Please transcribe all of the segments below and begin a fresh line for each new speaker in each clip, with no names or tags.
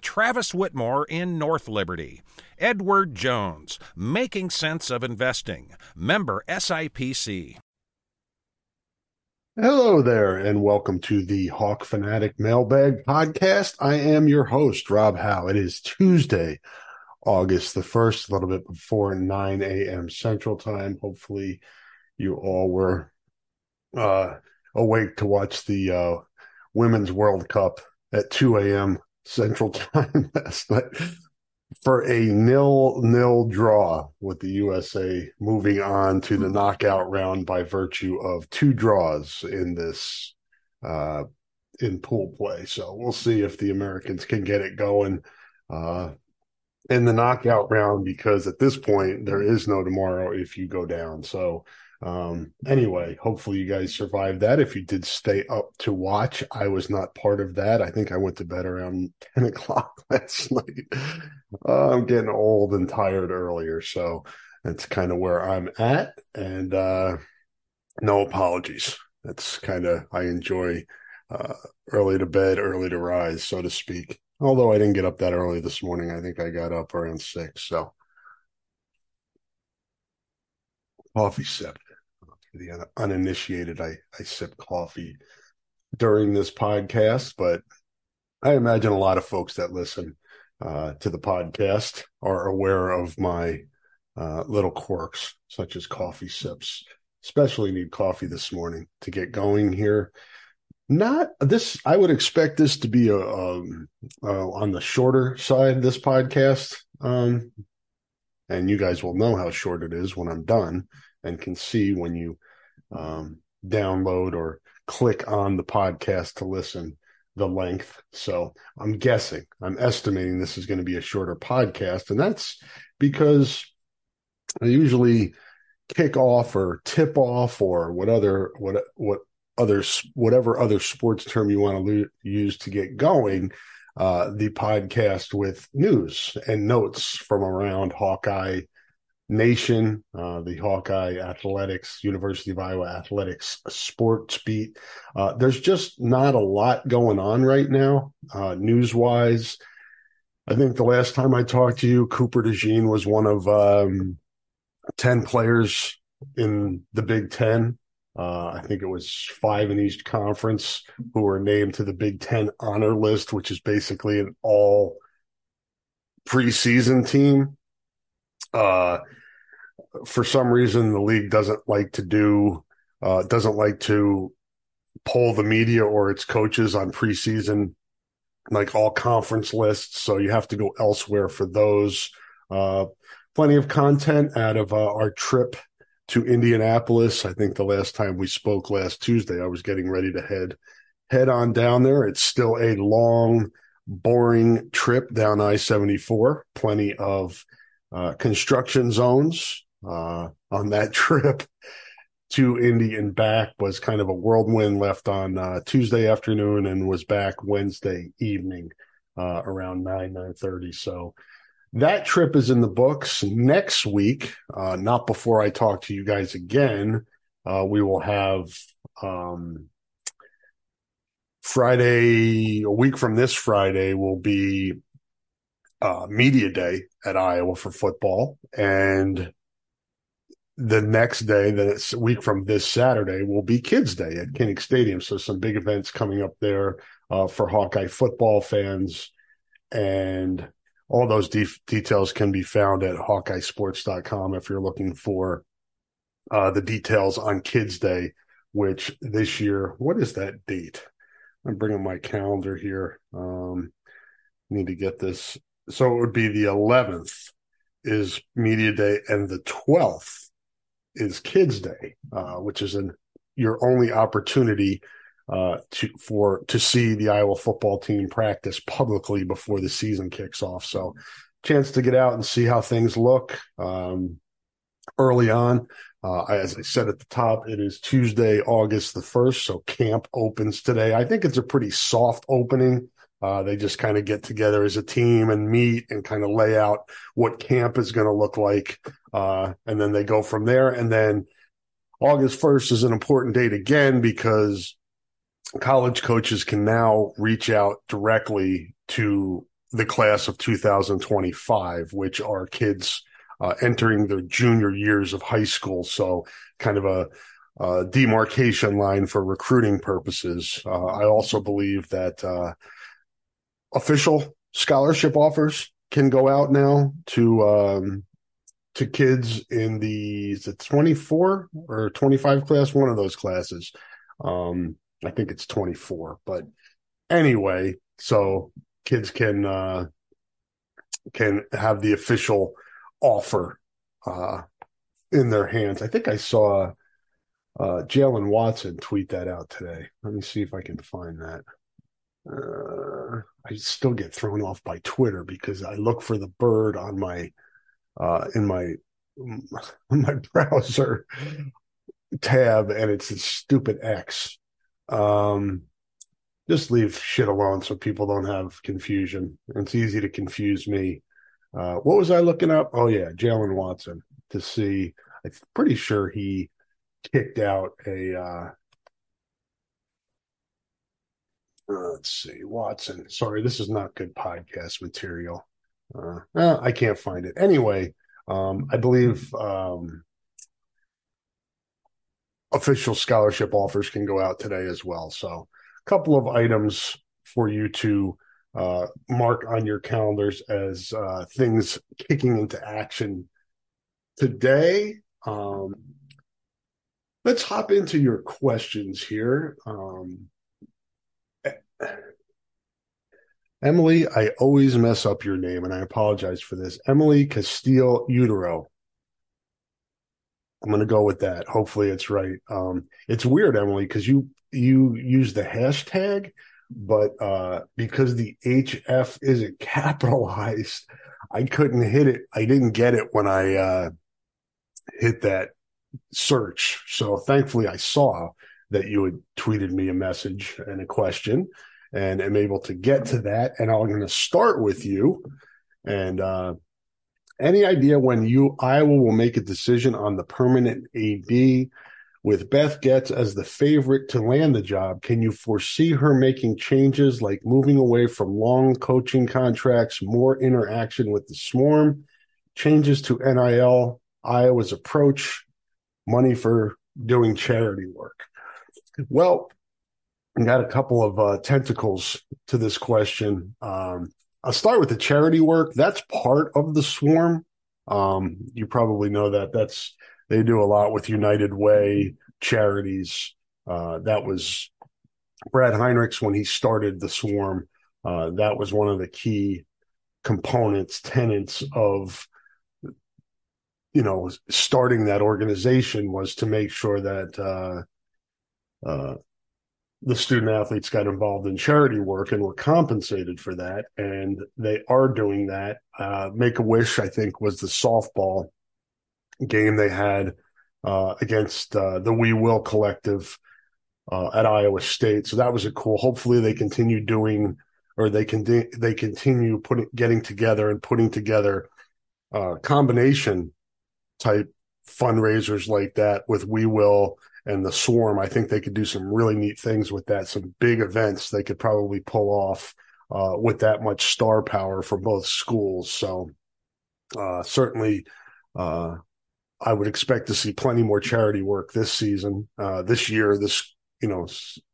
Travis Whitmore in North Liberty. Edward Jones, Making Sense of Investing, member SIPC.
Hello there, and welcome to the Hawk Fanatic Mailbag Podcast. I am your host, Rob Howe. It is Tuesday, August the 1st, a little bit before 9 a.m. Central Time. Hopefully, you all were uh, awake to watch the uh, Women's World Cup at 2 a.m. Central Time last night for a nil nil draw with the USA moving on to the knockout round by virtue of two draws in this uh, in pool play. So we'll see if the Americans can get it going uh, in the knockout round because at this point there is no tomorrow if you go down. So um, anyway, hopefully you guys survived that. If you did stay up to watch, I was not part of that. I think I went to bed around 10 o'clock last night. Uh, I'm getting old and tired earlier. So that's kind of where I'm at. And, uh, no apologies. That's kind of, I enjoy, uh, early to bed, early to rise, so to speak. Although I didn't get up that early this morning. I think I got up around six. So coffee sip the uninitiated, I, I sip coffee during this podcast, but I imagine a lot of folks that listen uh, to the podcast are aware of my uh, little quirks, such as coffee sips. Especially need coffee this morning to get going here. Not this. I would expect this to be a, um, uh, on the shorter side. This podcast, um, and you guys will know how short it is when I'm done and can see when you um, download or click on the podcast to listen the length. So I'm guessing, I'm estimating this is going to be a shorter podcast. And that's because I usually kick off or tip off or what other, what, what other, whatever other sports term you want to use to get going, uh, the podcast with news and notes from around Hawkeye Nation, uh, the Hawkeye Athletics, University of Iowa Athletics sports beat. Uh, there's just not a lot going on right now, uh, news wise. I think the last time I talked to you, Cooper DeJean was one of um, 10 players in the Big Ten. Uh, I think it was five in each conference who were named to the Big Ten honor list, which is basically an all preseason team. Uh, for some reason, the league doesn't like to do, uh, doesn't like to poll the media or its coaches on preseason, like all conference lists. So you have to go elsewhere for those. Uh, plenty of content out of uh, our trip to Indianapolis. I think the last time we spoke last Tuesday, I was getting ready to head head on down there. It's still a long, boring trip down I seventy four. Plenty of uh, construction zones uh, on that trip to Indy and back was kind of a whirlwind left on uh, Tuesday afternoon and was back Wednesday evening uh, around 9, 9.30. So that trip is in the books next week. Uh, not before I talk to you guys again. Uh, we will have um, Friday, a week from this Friday, will be uh, media day at Iowa for football, and the next day, the week from this Saturday, will be Kids Day at Kinnick Stadium. So some big events coming up there uh, for Hawkeye football fans, and all those de- details can be found at HawkeyeSports.com if you're looking for uh, the details on Kids Day, which this year, what is that date? I'm bringing my calendar here. Um, need to get this. So it would be the 11th is Media Day, and the 12th is Kids Day, uh, which is an your only opportunity uh, to for to see the Iowa football team practice publicly before the season kicks off. So, chance to get out and see how things look um, early on. Uh, as I said at the top, it is Tuesday, August the 1st. So camp opens today. I think it's a pretty soft opening. Uh, they just kind of get together as a team and meet and kind of lay out what camp is going to look like. Uh, and then they go from there. And then August 1st is an important date again because college coaches can now reach out directly to the class of 2025, which are kids uh, entering their junior years of high school. So kind of a, a demarcation line for recruiting purposes. Uh, I also believe that uh, official scholarship offers can go out now to um, to kids in the is it 24 or 25 class, one of those classes. Um, I think it's 24, but anyway, so kids can uh, can have the official offer uh, in their hands. I think I saw uh, Jalen Watson tweet that out today. Let me see if I can find that. Uh, I still get thrown off by Twitter because I look for the bird on my uh, in my my browser tab, and it's a stupid X. Um, just leave shit alone so people don't have confusion. It's easy to confuse me uh, what was I looking up? Oh yeah, Jalen Watson to see. I'm pretty sure he kicked out a. Let's see, Watson. Sorry, this is not good podcast material. Uh, uh, I can't find it. Anyway, um, I believe um, official scholarship offers can go out today as well. So, a couple of items for you to uh, mark on your calendars as uh, things kicking into action today. Um, let's hop into your questions here. Um, Emily, I always mess up your name and I apologize for this. Emily Castile Utero. I'm going to go with that. Hopefully it's right. Um, it's weird, Emily, because you you use the hashtag but uh, because the HF isn't capitalized, I couldn't hit it. I didn't get it when I uh, hit that search. So thankfully, I saw that you had tweeted me a message and a question, and am able to get to that. And I'm going to start with you. And uh, any idea when you Iowa will make a decision on the permanent AD? With Beth Goetz as the favorite to land the job, can you foresee her making changes like moving away from long coaching contracts, more interaction with the swarm, changes to NIL, Iowa's approach, money for doing charity work? Well, I got a couple of uh, tentacles to this question. Um, I'll start with the charity work. That's part of the swarm. Um, you probably know that. That's they do a lot with United Way charities. Uh, that was Brad Heinrichs when he started the Swarm. Uh, that was one of the key components, tenants of you know starting that organization was to make sure that uh, the student athletes got involved in charity work and were compensated for that, and they are doing that. Uh, Make a Wish, I think, was the softball game they had uh, against uh, the We Will Collective uh, at Iowa State. So that was a cool. Hopefully, they continue doing, or they can they continue putting getting together and putting together uh, combination type fundraisers like that with We Will and the Swarm. I think they could do some really neat things with that. Some big events they could probably pull off uh, with that much star power for both schools. So uh, certainly, uh, I would expect to see plenty more charity work this season, uh, this year, this you know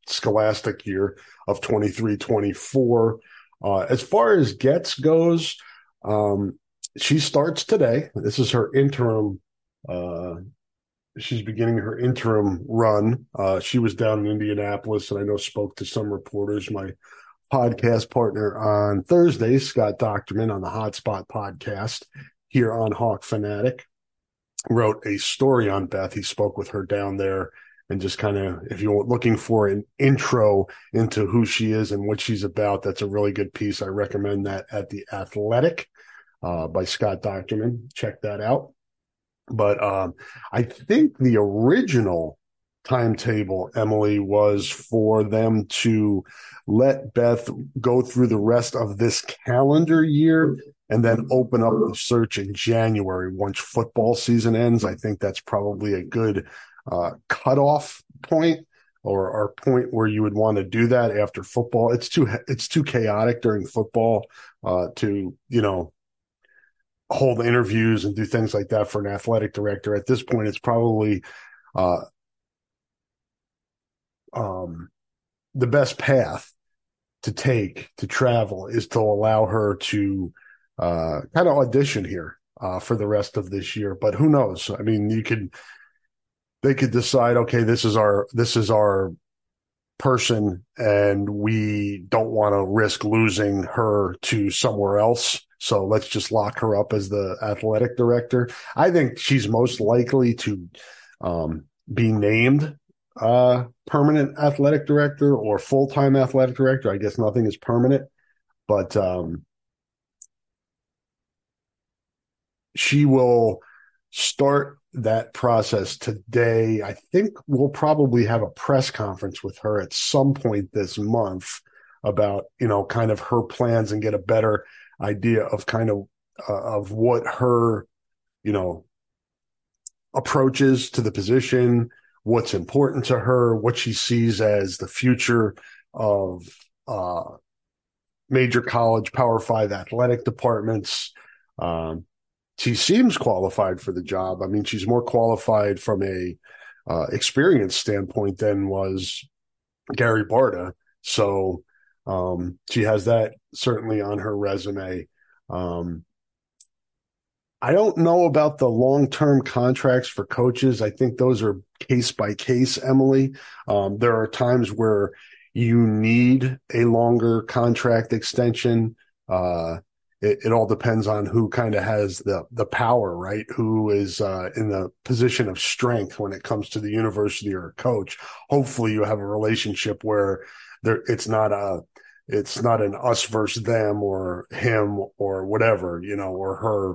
scholastic year of 23 24 uh, as far as Goetz goes um, she starts today this is her interim uh, she's beginning her interim run. Uh, she was down in indianapolis and i know spoke to some reporters. My podcast partner on thursday scott dochterman on the hotspot podcast here on hawk fanatic wrote a story on beth. He spoke with her down there and just kind of if you're looking for an intro into who she is and what she's about that's a really good piece. I recommend that at the athletic uh, by scott dochterman. Check that out but um, i think the original timetable emily was for them to let beth go through the rest of this calendar year and then open up the search in january once football season ends i think that's probably a good uh, cutoff point or, point where you would want to do that after football. It's too it's too chaotic during football uh, to you know hold interviews and do things like that for an athletic director. At this point, it's probably uh, um, the best path to take to travel is to allow her to uh, kind of audition here uh, for the rest of this year. But who knows? I mean, you could they could decide, okay, this is our this is our person, and we don't want to risk losing her to somewhere else. So let's just lock her up as the athletic director. I think she's most likely to um, be named uh, permanent athletic director or full time athletic director. I guess nothing is permanent, but um, she will start that process today. I think we'll probably have a press conference with her at some point this month about, you know, kind of her plans and get a better idea of kind of uh, of what her, you know, approaches to the position, what's important to her, what she sees as the future of uh, major college Power Five athletic departments. Um, she seems qualified for the job. I mean, she's more qualified from a uh, experience standpoint than was Gary Barta. So um, she has that certainly on her resume. Um, I don't know about the long term contracts for coaches. I think those are case by case, Emily. Um, there are times where you need a longer contract extension. Uh, it, it all depends on who kind of has the the power, right? Who is uh, in the position of strength when it comes to the university or a coach. Hopefully, you have a relationship where there it's not a it's not an us versus them or him or whatever, you know, or her.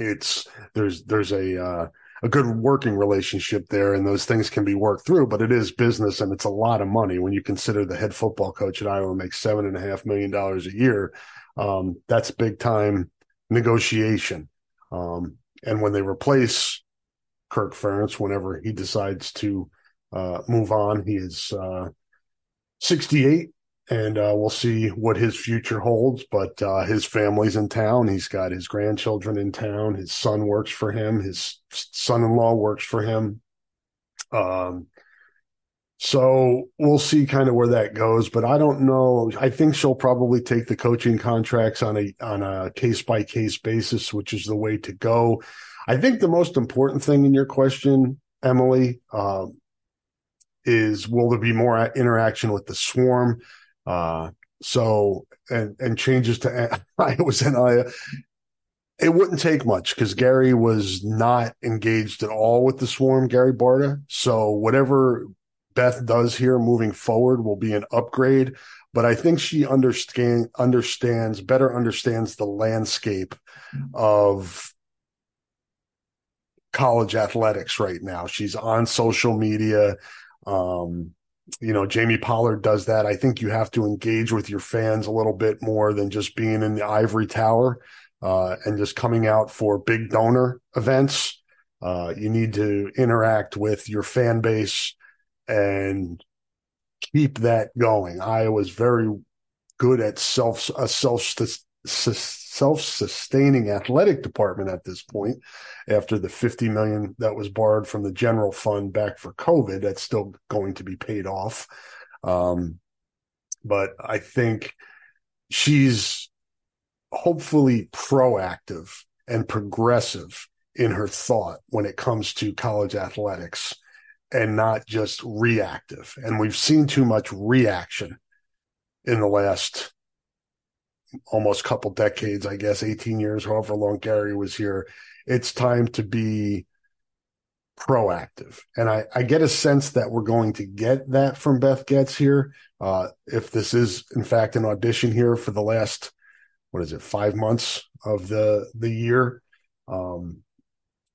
It's there's there's a uh, a good working relationship there and those things can be worked through, but it is business and it's a lot of money when you consider the head football coach at Iowa makes seven and a half million dollars a year um, that's big time negotiation. Um, and when they replace Kirk Ferentz, whenever he decides to uh, move on, he is uh, 68, and uh, we'll see what his future holds. But uh, his family's in town. He's got his grandchildren in town. His son works for him. His son-in-law works for him. Um, so we'll see kind of where that goes, but I don't know. I think she'll probably take the coaching contracts on a on a case by case basis, which is the way to go. I think the most important thing in your question, Emily, uh, is will there be more interaction with the swarm? Uh, so and and changes to Iowa's NIL. It wouldn't take much because Gary was not engaged at all with the swarm, Gary Barta. So whatever Beth does here moving forward will be an upgrade, but I think she understand understands better understands the landscape of college athletics right now. She's on social media. Um, you know, Jamie Pollard does that. I think you have to engage with your fans a little bit more than just being in the ivory tower uh, and just coming out for big donor events. Uh, you need to interact with your fan base and keep that going. Iowa's very good at self a self self sustaining athletic department at this point. After the fifty million that was borrowed from the general fund back for COVID, that's still going to be paid off. Um, but I think she's hopefully proactive and progressive in her thought when it comes to college athletics and not just reactive. And we've seen too much reaction in the last almost couple decades, I guess, 18 years, however long Gary was here. It's time to be proactive. And I, I get a sense that we're going to get that from Beth Goetz here. Uh, if this is in fact an audition here for the last, what is it, five months of the, the year. Um,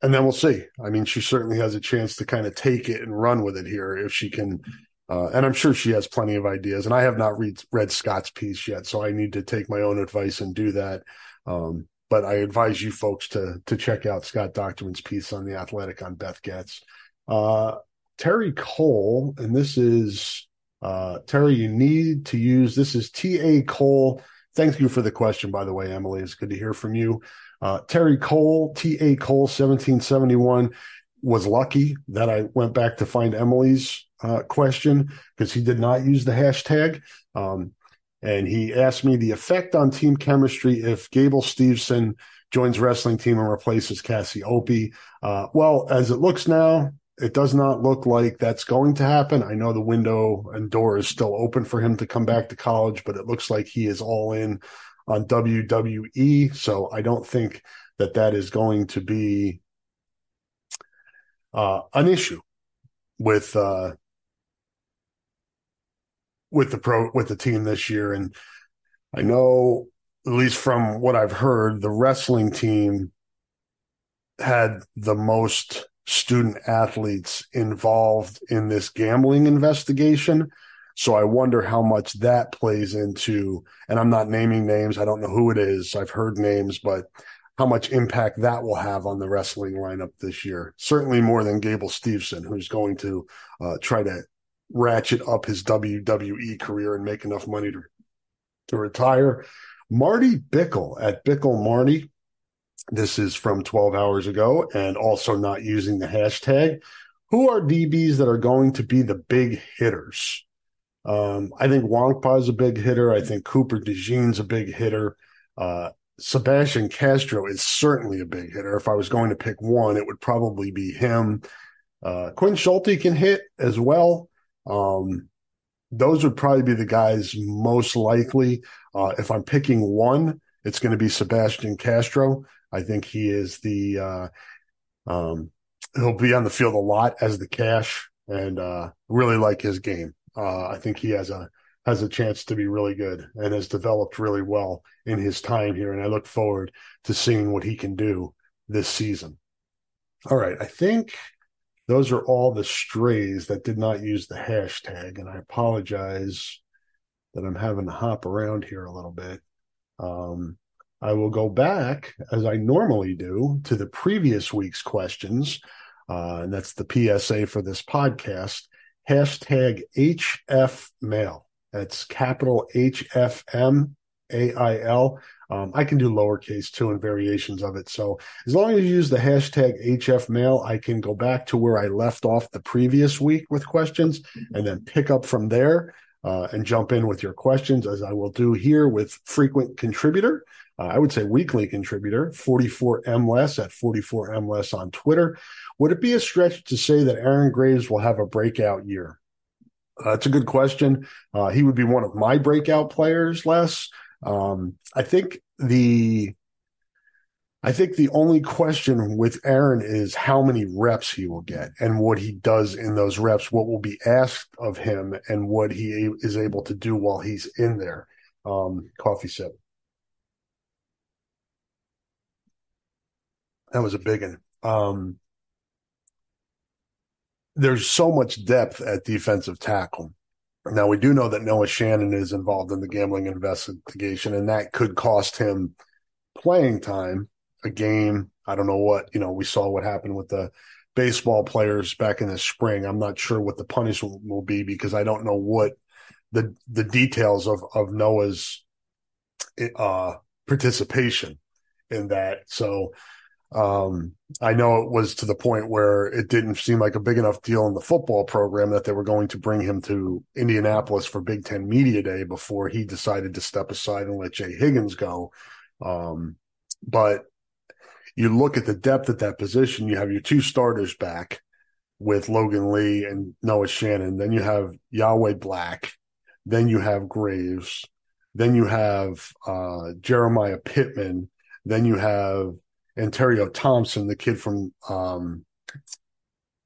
and then we'll see. I mean, she certainly has a chance to kind of take it and run with it here if she can. Uh, and I'm sure she has plenty of ideas. And I have not read read Scott's piece yet, so I need to take my own advice and do that. Um, but I advise you folks to to check out Scott Dochterman's piece on the Athletic on Beth Goetz. Uh, Terry Cole, and this is uh, Terry. You need to use this is T A Cole. Thank you for the question, by the way, Emily. It's good to hear from you. Uh, Terry Cole, T.A. Cole, 1771, was lucky that I went back to find Emily's uh, question because he did not use the hashtag. Um, and he asked me the effect on team chemistry if Gable Steveson joins wrestling team and replaces Cassioppi. Uh, well, as it looks now, it does not look like that's going to happen. I know the window and door is still open for him to come back to college, but it looks like he is all in on WWE. So I don't think that that is going to be uh, an issue with uh, with the pro with the team this year. And I know, at least from what I've heard, the wrestling team had the most student athletes involved in this gambling investigation. So I wonder how much that plays into, and I'm not naming names. I don't know who it is. I've heard names, but how much impact that will have on the wrestling lineup this year. Certainly more than Gable Steveson, who's going to uh, try to ratchet up his WWE career and make enough money to, to retire. Marty Bickle at Bickle Marty. This is from 12 hours ago and also not using the hashtag. Who are DBs that are going to be the big hitters? Um, I think Nwankpa is a big hitter. I think Cooper DeJean's a big hitter. Uh, Sebastian Castro is certainly a big hitter. If I was going to pick one, it would probably be him. Uh, Quinn Schulte can hit as well. Um, those would probably be the guys most likely. Uh, if I'm picking one, it's going to be Sebastian Castro. I think he is the, uh, um, he'll be on the field a lot as the cash and, uh, really like his game. Uh, I think he has a has a chance to be really good and has developed really well in his time here. And I look forward to seeing what he can do this season. All right, I think those are all the strays that did not use the hashtag, and I apologize that I'm having to hop around here a little bit. Um, I will go back as I normally do to the previous week's questions, uh, and that's the PSA for this podcast hashtag HF mail. That's capital HFM AIL. Um, I can do lowercase too and variations of it. So as long as you use the hashtag HF mail, I can go back to where I left off the previous week with questions and then pick up from there uh, and jump in with your questions as I will do here with frequent contributor. Uh, I would say weekly contributor, 44M less at 44M less on Twitter. Would it be a stretch to say that Aaron Graves will have a breakout year? Uh, that's a good question. Uh, he would be one of my breakout players, Les. Um, I think the I think the only question with Aaron is how many reps he will get and what he does in those reps, what will be asked of him, and what he is able to do while he's in there. Um, coffee sip. That was a big one. Um, there's so much depth at defensive tackle. Now we do know that Noah Shannon is involved in the gambling investigation, and that could cost him playing time. a game. I don't know what, you know, we saw what happened with the baseball players back in the spring. I'm not sure what the punishment will be because I don't know what the the details of of Noah's uh participation in that. So um, I know it was to the point where it didn't seem like a big enough deal in the football program that they were going to bring him to Indianapolis for Big Ten Media Day before he decided to step aside and let Jay Higgins go. Um, but you look at the depth at that position, you have your two starters back with Logan Lee and Noah Shannon. Then you have Yahya Black. Then you have Graves. Then you have uh, Jeremiah Pittman. Then you have Anterio Thompson, the kid from um,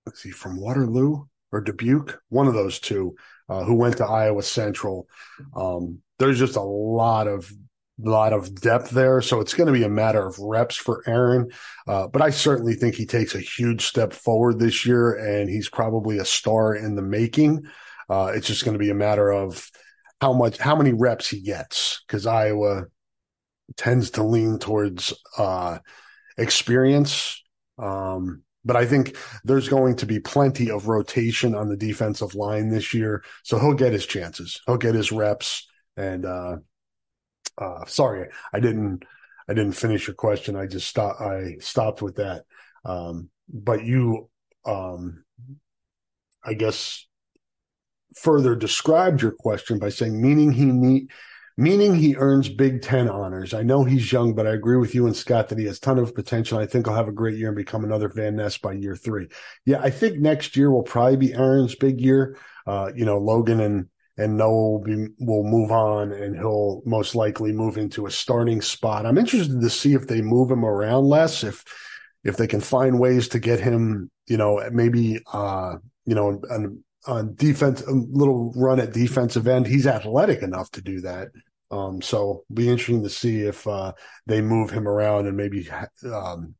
let's see, from Waterloo or Dubuque, one of those two, uh, who went to Iowa Central. Um, there's just a lot of lot of depth there, so it's going to be a matter of reps for Aaron. Uh, but I certainly think he takes a huge step forward this year, and he's probably a star in the making. Uh, it's just going to be a matter of how much, how many reps he gets, because Iowa tends to lean towards uh, experience. Um, but I think there's going to be plenty of rotation on the defensive line this year. So he'll get his chances. He'll get his reps. And, uh, uh, sorry, I didn't, I didn't finish your question. I just stopped, I stopped with that. Um, but you, um, I guess further described your question by saying, meaning he need, meaning he earns Big Ten honors. I know he's young, but I agree with you and Scott that he has a ton of potential. I think he'll have a great year and become another Van Ness by year three. Yeah, I think next year will probably be Aaron's big year. Uh, you know, Logan and and Noah will be will move on, and he'll most likely move into a starting spot. I'm interested to see if they move him around less, if if they can find ways to get him, you know, maybe uh, you know, on, on defense, a little run at defensive end. He's athletic enough to do that. Um, so be interesting to see if uh, they move him around and maybe um,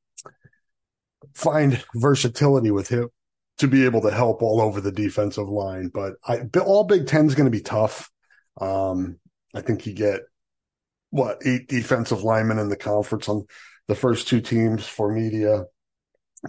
find versatility with him to be able to help all over the defensive line. But I, all Big Ten is going to be tough. Um, I think you get what eight defensive linemen in the conference on the first two teams for media,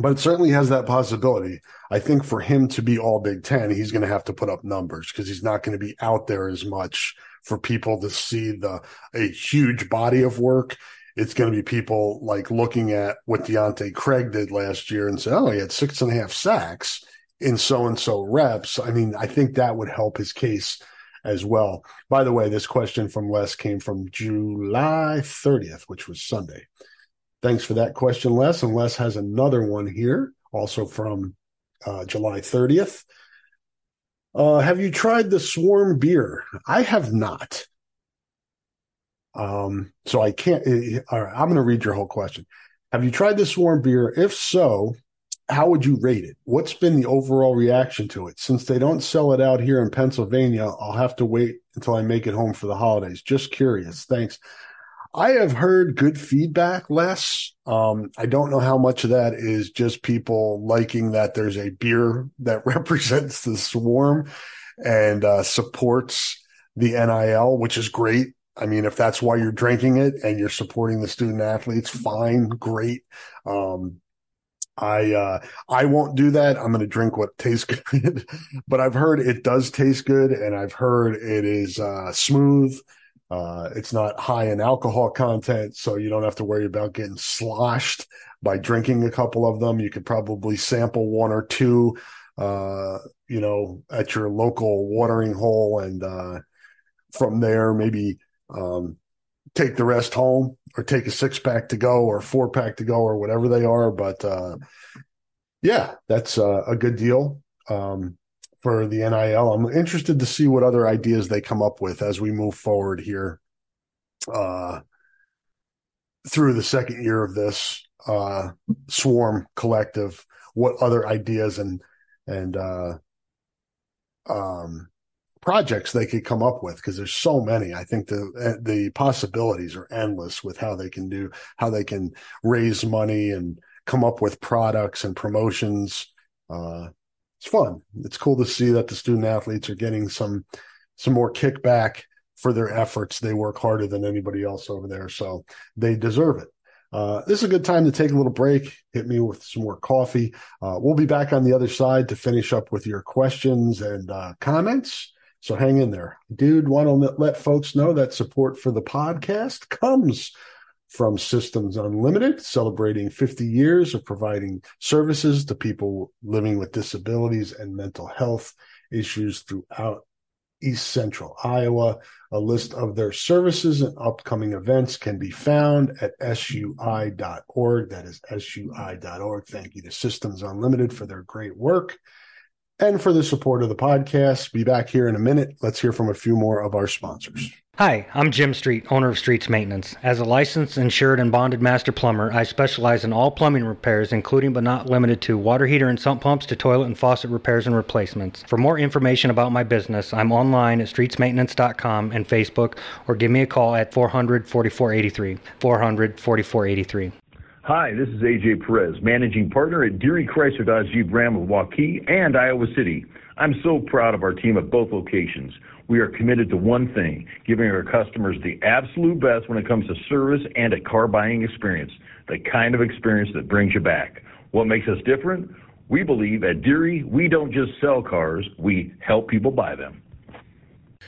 but it certainly has that possibility. I think for him to be all Big Ten, he's going to have to put up numbers because he's not going to be out there as much for people to see the a huge body of work. It's going to be people like looking at what Deontae Craig did last year and say, oh, he had six and a half sacks in so and so reps. I mean, I think that would help his case as well. By the way, this question from Les came from July 30th, which was Sunday. Thanks for that question, Les. And Les has another one here, also from uh, July 30th. Uh, have you tried the Swarm beer? I have not. Um, so I can't. All right, I'm going to read your whole question. Have you tried the Swarm beer? If so, how would you rate it? What's been the overall reaction to it? Since they don't sell it out here in Pennsylvania, I'll have to wait until I make it home for the holidays. Just curious. Thanks. I have heard good feedback, less. Um, I don't know how much of that is just people liking that there's a beer that represents the swarm and uh, supports the NIL, which is great. I mean, if that's why you're drinking it and you're supporting the student athletes, fine, great. Um, I uh, I won't do that. I'm going to drink what tastes good, but I've heard it does taste good, and I've heard it is uh, smooth uh, it's not high in alcohol content, so you don't have to worry about getting sloshed by drinking a couple of them. You could probably sample one or two, uh, you know, at your local watering hole, and uh, from there maybe um, take the rest home or take a six pack to go or four pack to go or whatever they are. But uh, yeah, that's uh, a good deal. Um, for the NIL. I'm interested to see what other ideas they come up with as we move forward here uh, through the second year of this uh, Swarm Collective. What other ideas and and uh, um, projects they could come up with because there's so many. I think the the possibilities are endless with how they can do how they can raise money and come up with products and promotions. Uh, it's fun. It's cool to see that the student athletes are getting some some more kickback for their efforts. They work harder than anybody else over there, so they deserve it. Uh, this is a good time to take a little break, hit me with some more coffee. Uh, we'll be back on the other side to finish up with your questions and uh, comments. So hang in there. Dude, want to let folks know that support for the podcast comes from Systems Unlimited, celebrating 50 years of providing services to people living with disabilities and mental health issues throughout East Central Iowa. A list of their services and upcoming events can be found at sui.org. That is sui.org. Thank you to Systems Unlimited for their great work and for the support of the podcast. Be back here in a minute. Let's hear from a few more of our sponsors.
Hi, I'm Jim Street, owner of Streets Maintenance. As a licensed, insured, and bonded master plumber, I specialize in all plumbing repairs, including but not limited to water heater and sump pumps to toilet and faucet repairs and replacements. For more information about my business, I'm online at streetsmaintenance.com and Facebook, or give me a call at 400 4483. 400 4483.
Hi, this is AJ Perez, managing partner at Deery Chrysler Dodge Jeep Ram of Waukee and Iowa City. I'm so proud of our team at both locations. We are committed to one thing, giving our customers the absolute best when it comes to service and a car buying experience, the kind of experience that brings you back. What makes us different? We believe at Deery, we don't just sell cars, we help people buy them.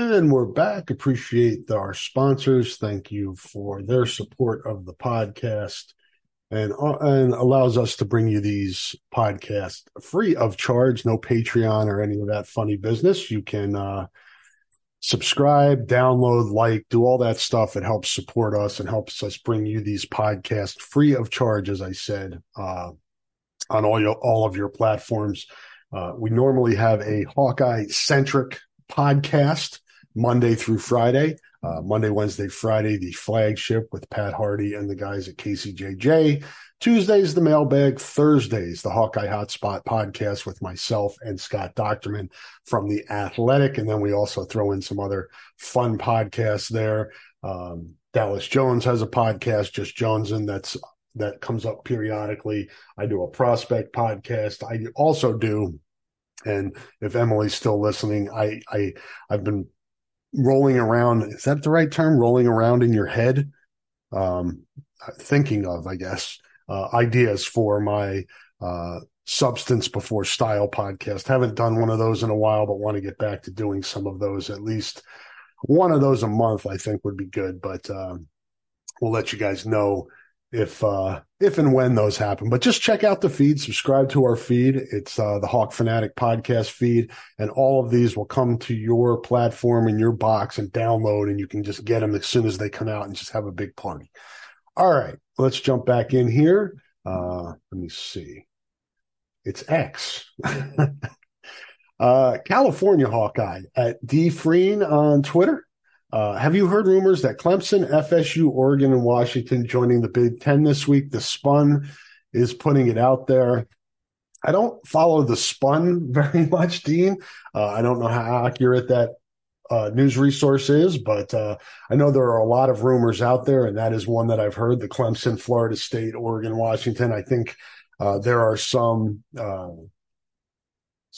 And we're back. Appreciate our sponsors. Thank you for their support of the podcast and uh, and allows us to bring you these podcasts free of charge, no Patreon or any of that funny business. You can uh, subscribe, download, like, do all that stuff. It helps support us and helps us bring you these podcasts free of charge, as I said, uh, on all your all of your platforms. Uh, we normally have a Hawkeye centric podcast Monday through Friday. Uh, Monday, Wednesday, Friday, the flagship with Pat Harty and the guys at KCJJ. Tuesdays, the mailbag. Thursdays, the Hawkeye Hotspot podcast with myself and Scott Dochterman from The Athletic. And then we also throw in some other fun podcasts there. Um, Dallas Jones has a podcast, just Jones, and that's that comes up periodically. I do a prospect podcast. I also do, and if Emily's still listening, I I I've been rolling around. Is that the right term? Rolling around in your head, um, thinking of, I guess, uh, ideas for my uh, substance before style podcast. Haven't done one of those in a while, but want to get back to doing some of those. At least one of those a month, I think, would be good. But um, we'll let you guys know if uh if and when those happen. But just check out the feed subscribe to our feed. It's uh the hawk fanatic podcast feed and all of these will come to your platform and your box and download and you can just get them as soon as they come out and just have a big party. All right let's jump back in here. Uh let me see. It's x. Uh california hawkeye at d freen on twitter uh, have you heard rumors that Clemson, FSU, Oregon, and Washington joining the Big Ten this week? The Spun is putting it out there. I don't follow the Spun very much, Dean. Uh, I don't know how accurate that uh, news resource is, but uh, I know there are a lot of rumors out there, and that is one that I've heard. The Clemson, Florida State, Oregon, Washington. I think uh, there are some uh,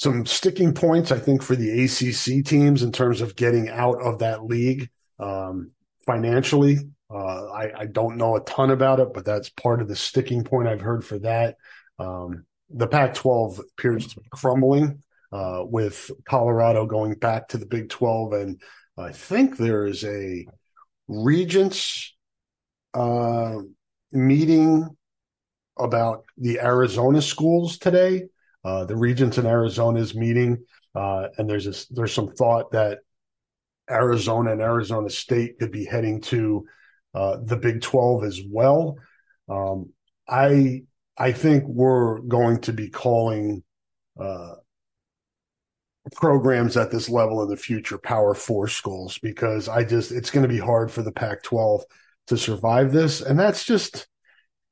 some sticking points, I think, for the ACC teams in terms of getting out of that league um, financially. Uh, I, I, don't know a ton about it, but that's part of the sticking point I've heard for that. Um, the Pac 12 appears to be crumbling uh, with Colorado going back to the Big 12. And I think there is a regents uh, meeting about the Arizona schools today. Uh, the regents in Arizona is meeting, uh, and there's there's some thought that Arizona and Arizona State could be heading to uh, the Big 12 as well. Um, I I think we're going to be calling uh, programs at this level in the future Power Four schools because I just it's going to be hard for the Pac 12 to survive this, and that's just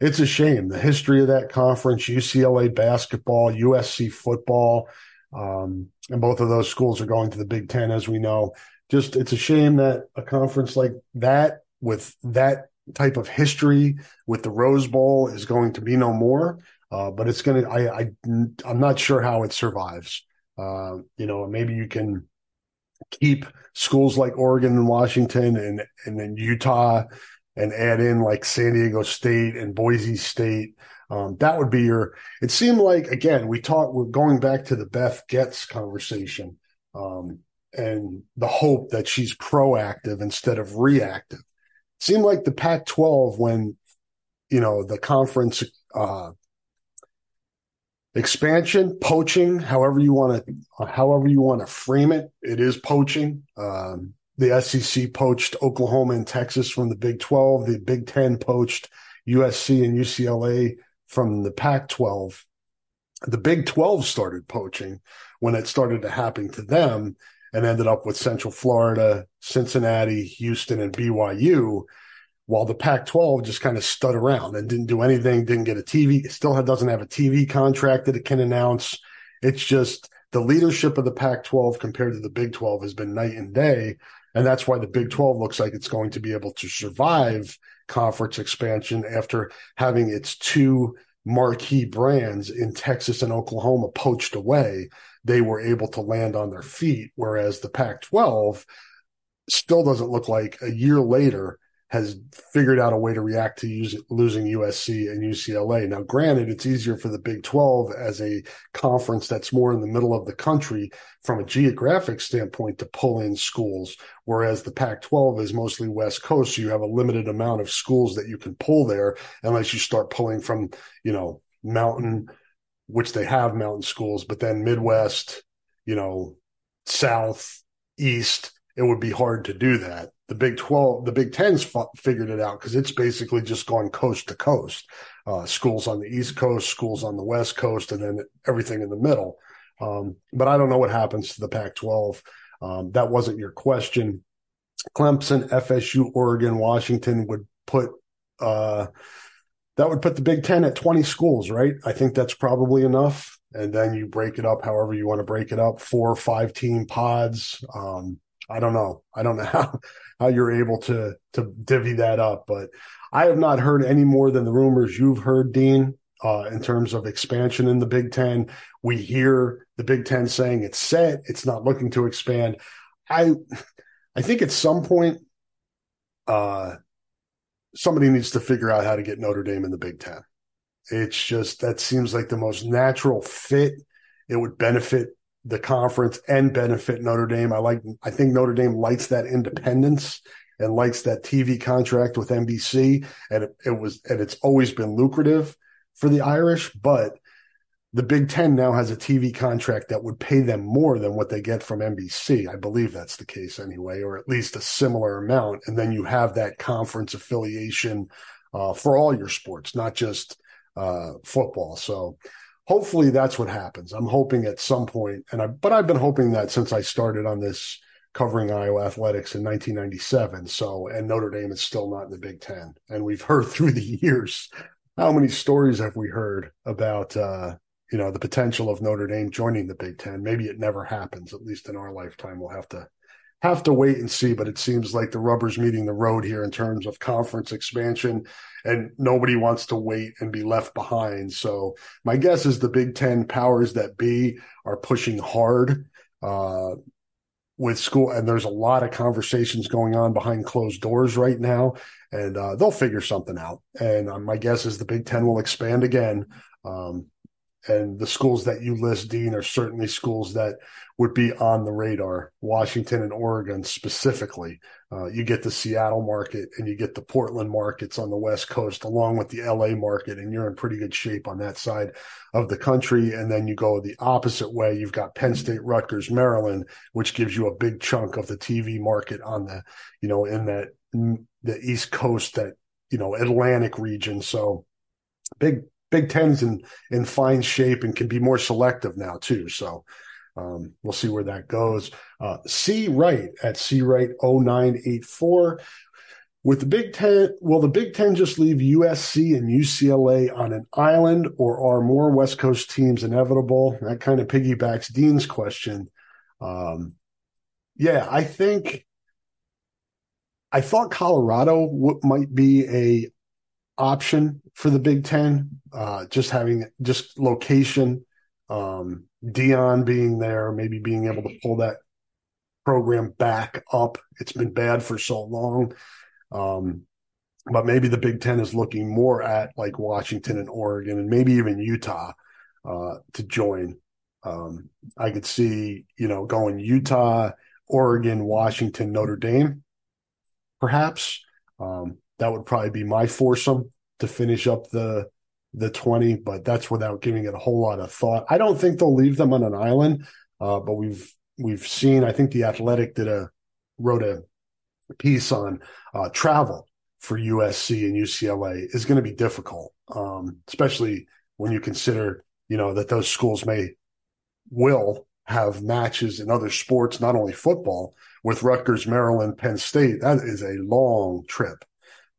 it's a shame. The history of that conference, UCLA basketball, USC football, um, and both of those schools are going to the Big Ten, as we know. Just it's a shame that a conference like that, with that type of history, with the Rose Bowl, is going to be no more. Uh, but it's going to. I, I I'm not sure how it survives. Uh, you know, maybe you can keep schools like Oregon and Washington and and then Utah and add in like San Diego State and Boise State. Um, that would be your. It seemed like again we talked. We're going back to the Beth Goetz conversation um, and the hope that she's proactive instead of reactive. It seemed like the Pac-12 when you know the conference uh, expansion, poaching, however you want to, however you want to frame it, it is poaching. Um, the SEC poached Oklahoma and Texas from the Big 12. The Big 10 poached USC and UCLA from the Pac 12. The Big 12 started poaching when it started to happen to them and ended up with Central Florida, Cincinnati, Houston, and BYU. While the Pac 12 just kind of stood around and didn't do anything, didn't get a TV, still doesn't have a TV contract that it can announce. It's just the leadership of the Pac 12 compared to the Big 12 has been night and day. And that's why the Big 12 looks like it's going to be able to survive conference expansion after having its two marquee brands in Texas and Oklahoma poached away. They were able to land on their feet, whereas the Pac 12 still doesn't look like a year later has figured out a way to react to losing USC and UCLA. Now, granted, it's easier for the Big 12 as a conference that's more in the middle of the country from a geographic standpoint to pull in schools, whereas the Pac 12 is mostly West Coast. So you have a limited amount of schools that you can pull there unless you start pulling from, you know, mountain, which they have mountain schools, but then Midwest, you know, South, East, it would be hard to do that the Big 12, the Big 10's f- figured it out because it's basically just gone coast to coast. Uh, schools on the East Coast, schools on the West Coast, and then everything in the middle. Um, but I don't know what happens to the Pac 12. Um, that wasn't your question. Clemson, FSU, Oregon, Washington would put, uh, that would put the Big 10 at 20 schools, right? I think that's probably enough. And then you break it up however you want to break it up four or five team pods. Um, I don't know. I don't know how how you're able to to divvy that up. But I have not heard any more than the rumors you've heard, Dean, uh, in terms of expansion in the Big Ten. We hear the Big Ten saying it's set; it's not looking to expand. I I think at some point, uh, somebody needs to figure out how to get Notre Dame in the Big Ten. It's just that seems like the most natural fit. It would benefit the conference and benefit Notre Dame. I like, I think Notre Dame likes that independence and likes that TV contract with NBC. And it, it, was, and it's always been lucrative for the Irish, but the Big Ten now has a TV contract that would pay them more than what they get from NBC. I believe that's the case anyway, or at least a similar amount. And then you have that conference affiliation uh, for all your sports, not just uh, football. So hopefully that's what happens. I'm hoping at some point, and I, but I've been hoping that since I started on this covering Iowa athletics in 1997. So, and Notre Dame is still not in the Big Ten. And we've heard through the years, how many stories have we heard about, uh, you know, the potential of Notre Dame joining the Big Ten? Maybe it never happens, at least in our lifetime. We'll have to have to wait and see, but it seems like the rubber's meeting the road here in terms of conference expansion, and nobody wants to wait and be left behind. So my guess is the Big Ten powers that be are pushing hard uh, with school, and there's a lot of conversations going on behind closed doors right now, and uh, they'll figure something out. And uh, my guess is the Big Ten will expand again. Um, and the schools that you list, Dean, are certainly schools that would be on the radar. Washington and Oregon specifically. Uh, you get the Seattle market and you get the Portland markets on the West Coast, along with the LA market, and you're in pretty good shape on that side of the country. And then you go the opposite way. You've got Penn State, Rutgers, Maryland, which gives you a big chunk of the TV market on the, you know, in that the East Coast, that you know Atlantic region. So big Big Ten's in in fine shape and can be more selective now too. So um, we'll see where that goes. Uh, C Wright at C Wright 0984 with the Big Ten, will the Big Ten just leave USC and UCLA on an island, or are more West Coast teams inevitable? That kind of piggybacks Dean's question. Um, yeah, I think I thought Colorado w- might be a option for the Big Ten, uh, just having just location, um, Deion being there, maybe being able to pull that program back up. It's been bad for so long. Um, but maybe the Big Ten is looking more at like Washington and Oregon and maybe even Utah uh, to join. Um, I could see, you know, going Utah, Oregon, Washington, Notre Dame, perhaps. Um, that would probably be my foursome to finish up the the 20, but that's without giving it a whole lot of thought. I don't think they'll leave them on an island, uh, but we've we've seen. I think the Athletic did a wrote a piece on uh, travel for USC and UCLA is going to be difficult, um, especially when you consider you know that those schools may will have matches in other sports, not only football, with Rutgers, Maryland, Penn State. That is a long trip.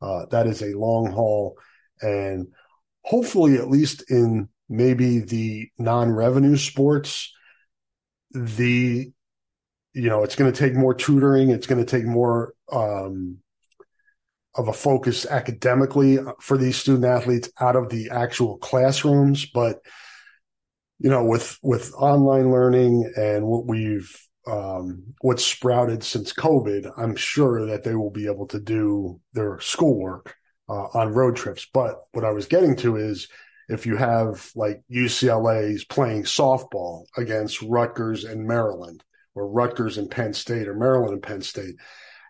Uh, that is a long haul, and hopefully, at least in maybe the non-revenue sports, the you know it's going to take more tutoring. It's going to take more um, of a focus academically for these student athletes out of the actual classrooms, but you know, with with online learning and what we've um, what's sprouted since COVID, I'm sure that they will be able to do their schoolwork uh, on road trips. But what I was getting to is if you have like UCLA's playing softball against Rutgers and Maryland, or Rutgers and Penn State, or Maryland and Penn State,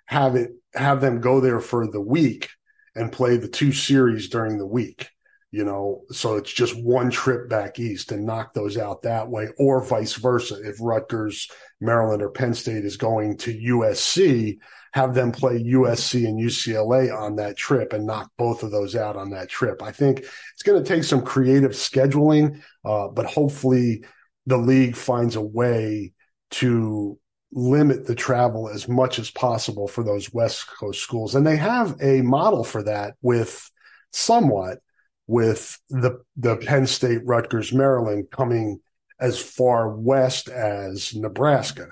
have it have them go there for the week and play the two series during the week you know, so it's just one trip back east and knock those out that way, or vice versa. If Rutgers, Maryland, or Penn State is going to USC, have them play USC and UCLA on that trip and knock both of those out on that trip. I think it's going to take some creative scheduling, uh, but hopefully the league finds a way to limit the travel as much as possible for those West Coast schools. And they have a model for that with somewhat with the the Penn State, Rutgers, Maryland coming as far west as Nebraska.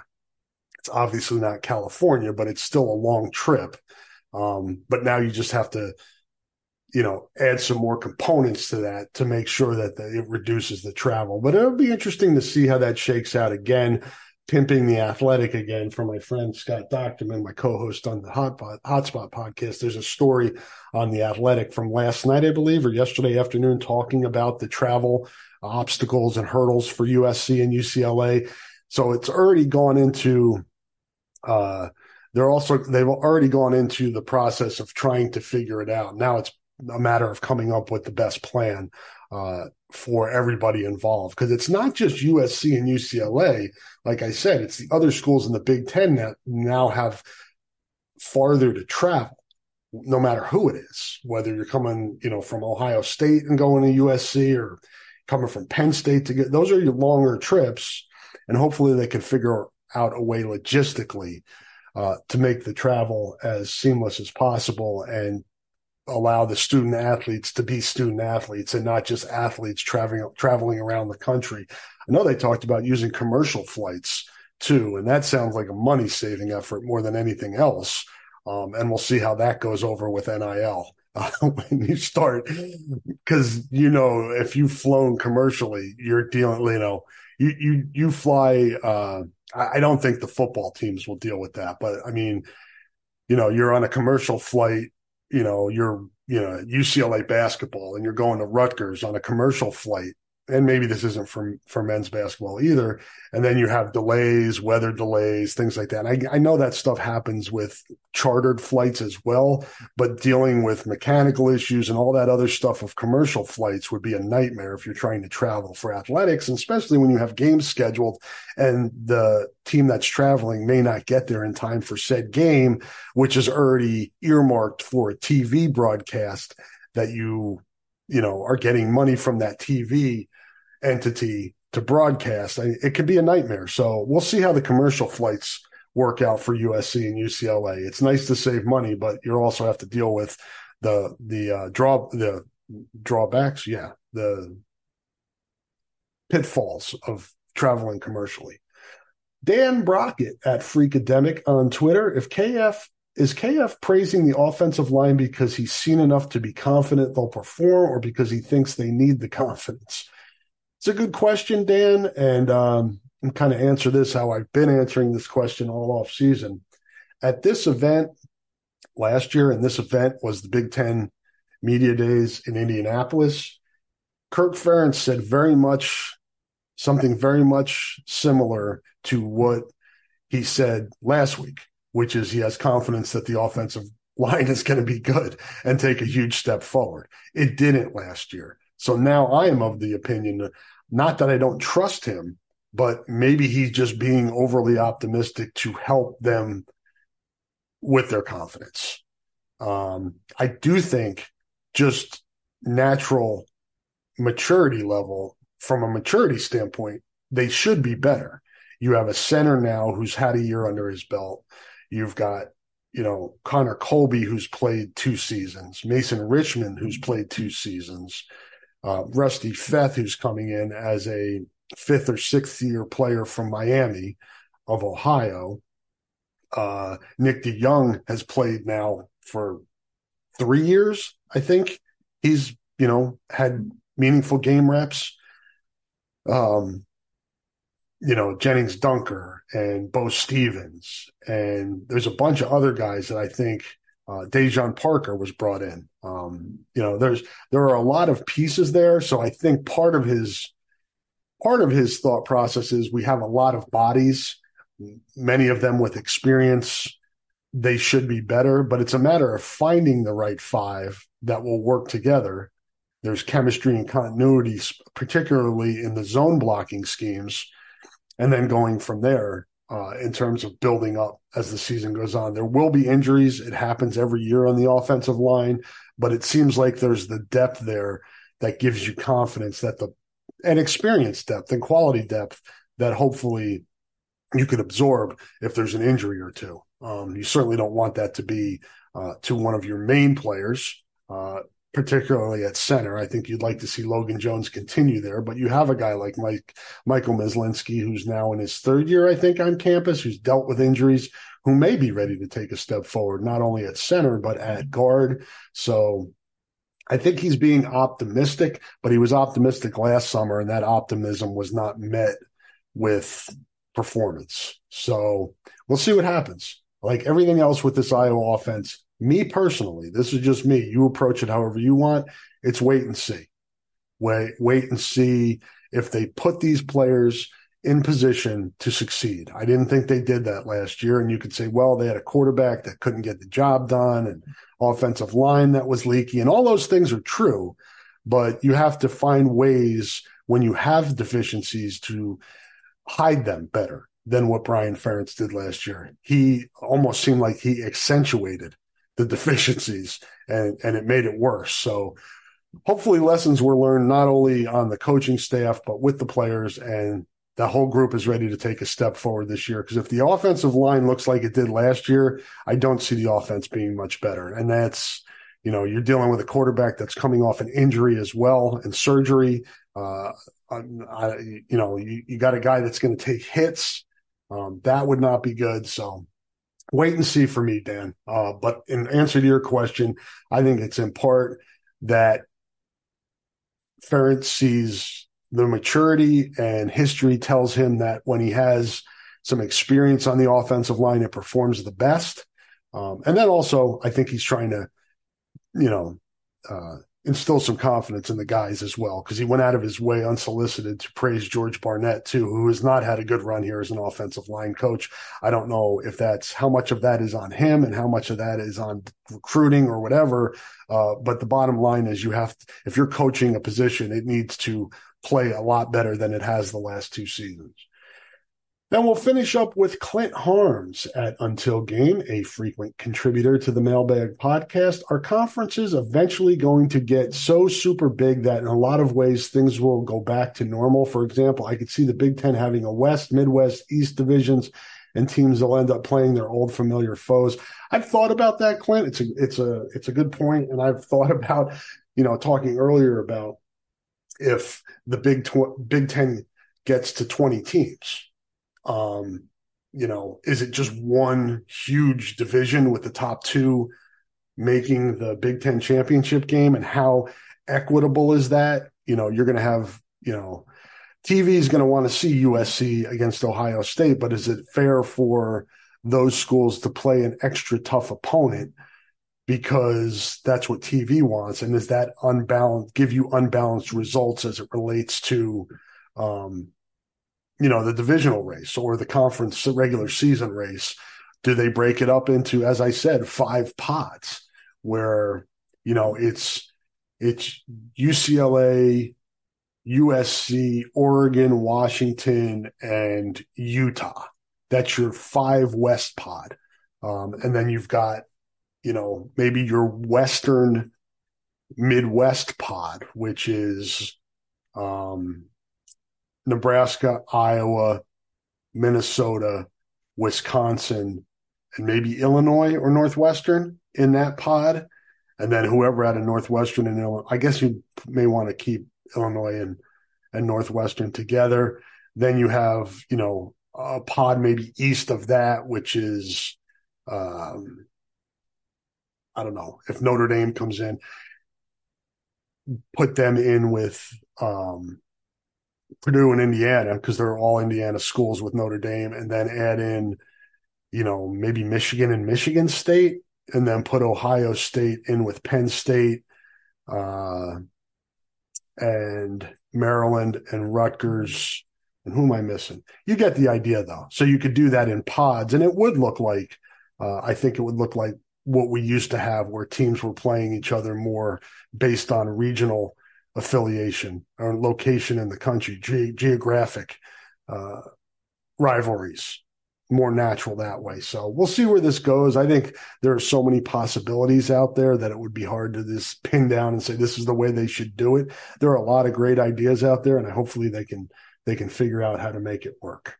It's obviously not California, but it's still a long trip. Um, but now you just have to, you know, add some more components to that to make sure that the, it reduces the travel. But it'll be interesting to see how that shakes out again pimping the athletic again from my friend Scott Dochterman, my co-host on the Hotspot, Hotspot podcast. There's a story on the athletic from last night, I believe, or yesterday afternoon, talking about the travel obstacles and hurdles for USC and UCLA. So it's already gone into, uh, they're also, they've already gone into the process of trying to figure it out. Now it's a matter of coming up with the best plan uh, for everybody involved because it's not just USC and UCLA. Like I said, it's the other schools in the Big Ten that now have farther to travel, no matter who it is, whether you're coming, you know, from Ohio State and going to USC or coming from Penn State to get those are your longer trips. And hopefully they can figure out a way logistically uh, to make the travel as seamless as possible and allow the student athletes to be student athletes and not just athletes traveling traveling around the country. I know they talked about using commercial flights too, and that sounds like a money saving effort more than anything else. Um, and we'll see how that goes over with NIL. Uh, when you start, because you know if you've flown commercially, you're dealing. You know, you you you fly. Uh, I, I don't think the football teams will deal with that, but I mean, you know, you're on a commercial flight you know, you're, you know, UCLA basketball and you're going to Rutgers on a commercial flight and maybe this isn't for for men's basketball either. And then you have delays, weather delays, things like that. And I, I know that stuff happens with chartered flights as well, but dealing with mechanical issues and all that other stuff of commercial flights would be a nightmare if you're trying to travel for athletics, and especially when you have games scheduled and the team that's traveling may not get there in time for said game, which is already earmarked for a TV broadcast that you you know are getting money from that TV entity to broadcast. It could be a nightmare. So we'll see how the commercial flights work out for USC and UCLA. It's nice to save money, but you also have to deal with the the uh, draw the drawbacks. Yeah, the pitfalls of traveling commercially. Dan Brockett at Freakademic on Twitter. If KF is KF praising the offensive line because he's seen enough to be confident they'll perform, or because he thinks they need the confidence? It's a good question, Dan, and um, and kind of answer this how I've been answering this question all off season. At this event last year, and this event was the Big Ten Media Days in Indianapolis. Kirk Ferentz said very much something very much similar to what he said last week, which is he has confidence that the offensive line is going to be good and take a huge step forward. It didn't last year. So now I am of the opinion, not that I don't trust him, but maybe he's just being overly optimistic to help them with their confidence. Um, I do think just natural maturity level, from a maturity standpoint, they should be better. You have a center now who's had a year under his belt. You've got, you know, Connor Colby, who's played two seasons, Mason Richman, who's played two seasons, uh, Rusty Feth, who's coming in as a fifth or sixth year player from Miami of Ohio. Uh, Nick DeJong has played now for three years, I think. He's, you know, had meaningful game reps. Um, you know, Jennings Dunker and Beau Stephens. And there's a bunch of other guys that I think uh, Daijon Parker was brought in. Um, you know, there's there are a lot of pieces there. So I think part of his part of his thought process is we have a lot of bodies, many of them with experience. They should be better, but it's a matter of finding the right five that will work together. There's chemistry and continuity, particularly in the zone blocking schemes, and then going from there uh, in terms of building up as the season goes on. There will be injuries. It happens every year on the offensive line, but it seems like there's the depth there that gives you confidence that the and experience depth and quality depth that hopefully you could absorb if there's an injury or two. Um, you certainly don't want that to be uh, to one of your main players, uh, particularly at center. I think you'd like to see Logan Jones continue there, but you have a guy like Mike Michael Myslinski, who's now in his third year, I think, on campus, who's dealt with injuries, who may be ready to take a step forward, not only at center but at guard. So I think he's being optimistic, but he was optimistic last summer, and that optimism was not met with performance. So we'll see what happens. Like everything else with this Iowa offense, me personally, this is just me. You approach it however you want. It's wait and see. Wait, wait and see if they put these players in position to succeed. I didn't think they did that last year. And you could say, well, they had a quarterback that couldn't get the job done and offensive line that was leaky. And all those things are true, but you have to find ways when you have deficiencies to hide them better than what Brian Ferentz did last year. He almost seemed like he accentuated the deficiencies and, and it made it worse. So hopefully lessons were learned not only on the coaching staff, but with the players and the whole group is ready to take a step forward this year. Because if the offensive line looks like it did last year, I don't see the offense being much better. And that's, you know, you're dealing with a quarterback that's coming off an injury as well and surgery. Uh, I, you know, you, you, got a guy that's going to take hits. Um, that would not be good. So wait and see for me, Dan. Uh, but in answer to your question, I think it's in part that Ferentz sees the maturity and history tells him that when he has some experience on the offensive line, it performs the best. Um, and then also, I think he's trying to, you know, uh, instill some confidence in the guys as well, because he went out of his way unsolicited to praise George Barnett too, who has not had a good run here as an offensive line coach. I don't know if that's how much of that is on him and how much of that is on recruiting or whatever. Uh, but the bottom line is you have, to, if you're coaching a position, it needs to play a lot better than it has the last two seasons. Then we'll finish up with Clint Harms at Until Game, a frequent contributor to the Mailbag podcast. Our conference is eventually going to get so super big that in a lot of ways things will go back to normal. For example, I could see the Big Ten having a West, Midwest, East divisions and teams will end up playing their old familiar foes. I've thought about that, Clint. It's a it's a it's a good point, and I've thought about you know talking earlier about if the Big Tw- Big Ten gets to twenty teams. Um, you know, is it just one huge division with the top two making the Big Ten championship game, and how equitable is that? You know, you're going to have you know TV is going to want to see USC against Ohio State, but is it fair for those schools to play an extra tough opponent because that's what TV wants? And is that unbalanced, give you unbalanced results as it relates to, um, you know, the divisional race or the conference regular season race? Do they break it up into, as I said, five pods where, you know, it's, it's UCLA, USC, Oregon, Washington, and Utah. That's your five West pod. Um, and then you've got, you know, maybe your Western Midwest pod, which is um, Nebraska, Iowa, Minnesota, Wisconsin, and maybe Illinois or Northwestern in that pod. And then whoever out of Northwestern and Illinois, I guess you may want to keep Illinois and and Northwestern together. Then you have you know a pod maybe east of that, which is um, I don't know if Notre Dame comes in, put them in with um, Purdue and Indiana because they're all Indiana schools with Notre Dame, and then add in you know maybe Michigan and Michigan State, and then put Ohio State in with Penn State. Uh, and Maryland and Rutgers. And who am I missing? You get the idea though. So you could do that in pods and it would look like, uh, I think it would look like what we used to have where teams were playing each other more based on regional affiliation or location in the country, ge- geographic uh, rivalries more natural that way. So we'll see where this goes. I think there are so many possibilities out there that it would be hard to just pin down and say this is the way they should do it. There are a lot of great ideas out there, and hopefully they can they can figure out how to make it work.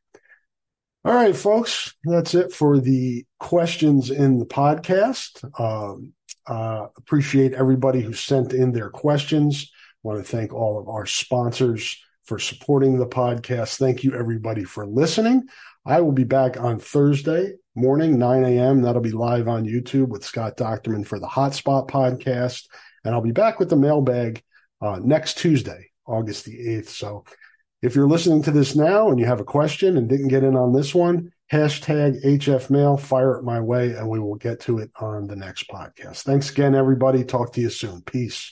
All right, folks, that's it for the questions in the podcast. Um, uh, appreciate everybody who sent in their questions. Want to thank all of our sponsors for supporting the podcast. Thank you, everybody, for listening. I will be back on Thursday morning, 9 a.m. That'll be live on YouTube with Scott Dochterman for the Hotspot podcast. And I'll be back with the mailbag uh, next Tuesday, August the 8th. So if you're listening to this now and you have a question and didn't get in on this one, hashtag HFMail, fire it my way, and we will get to it on the next podcast. Thanks again, everybody. Talk to you soon. Peace.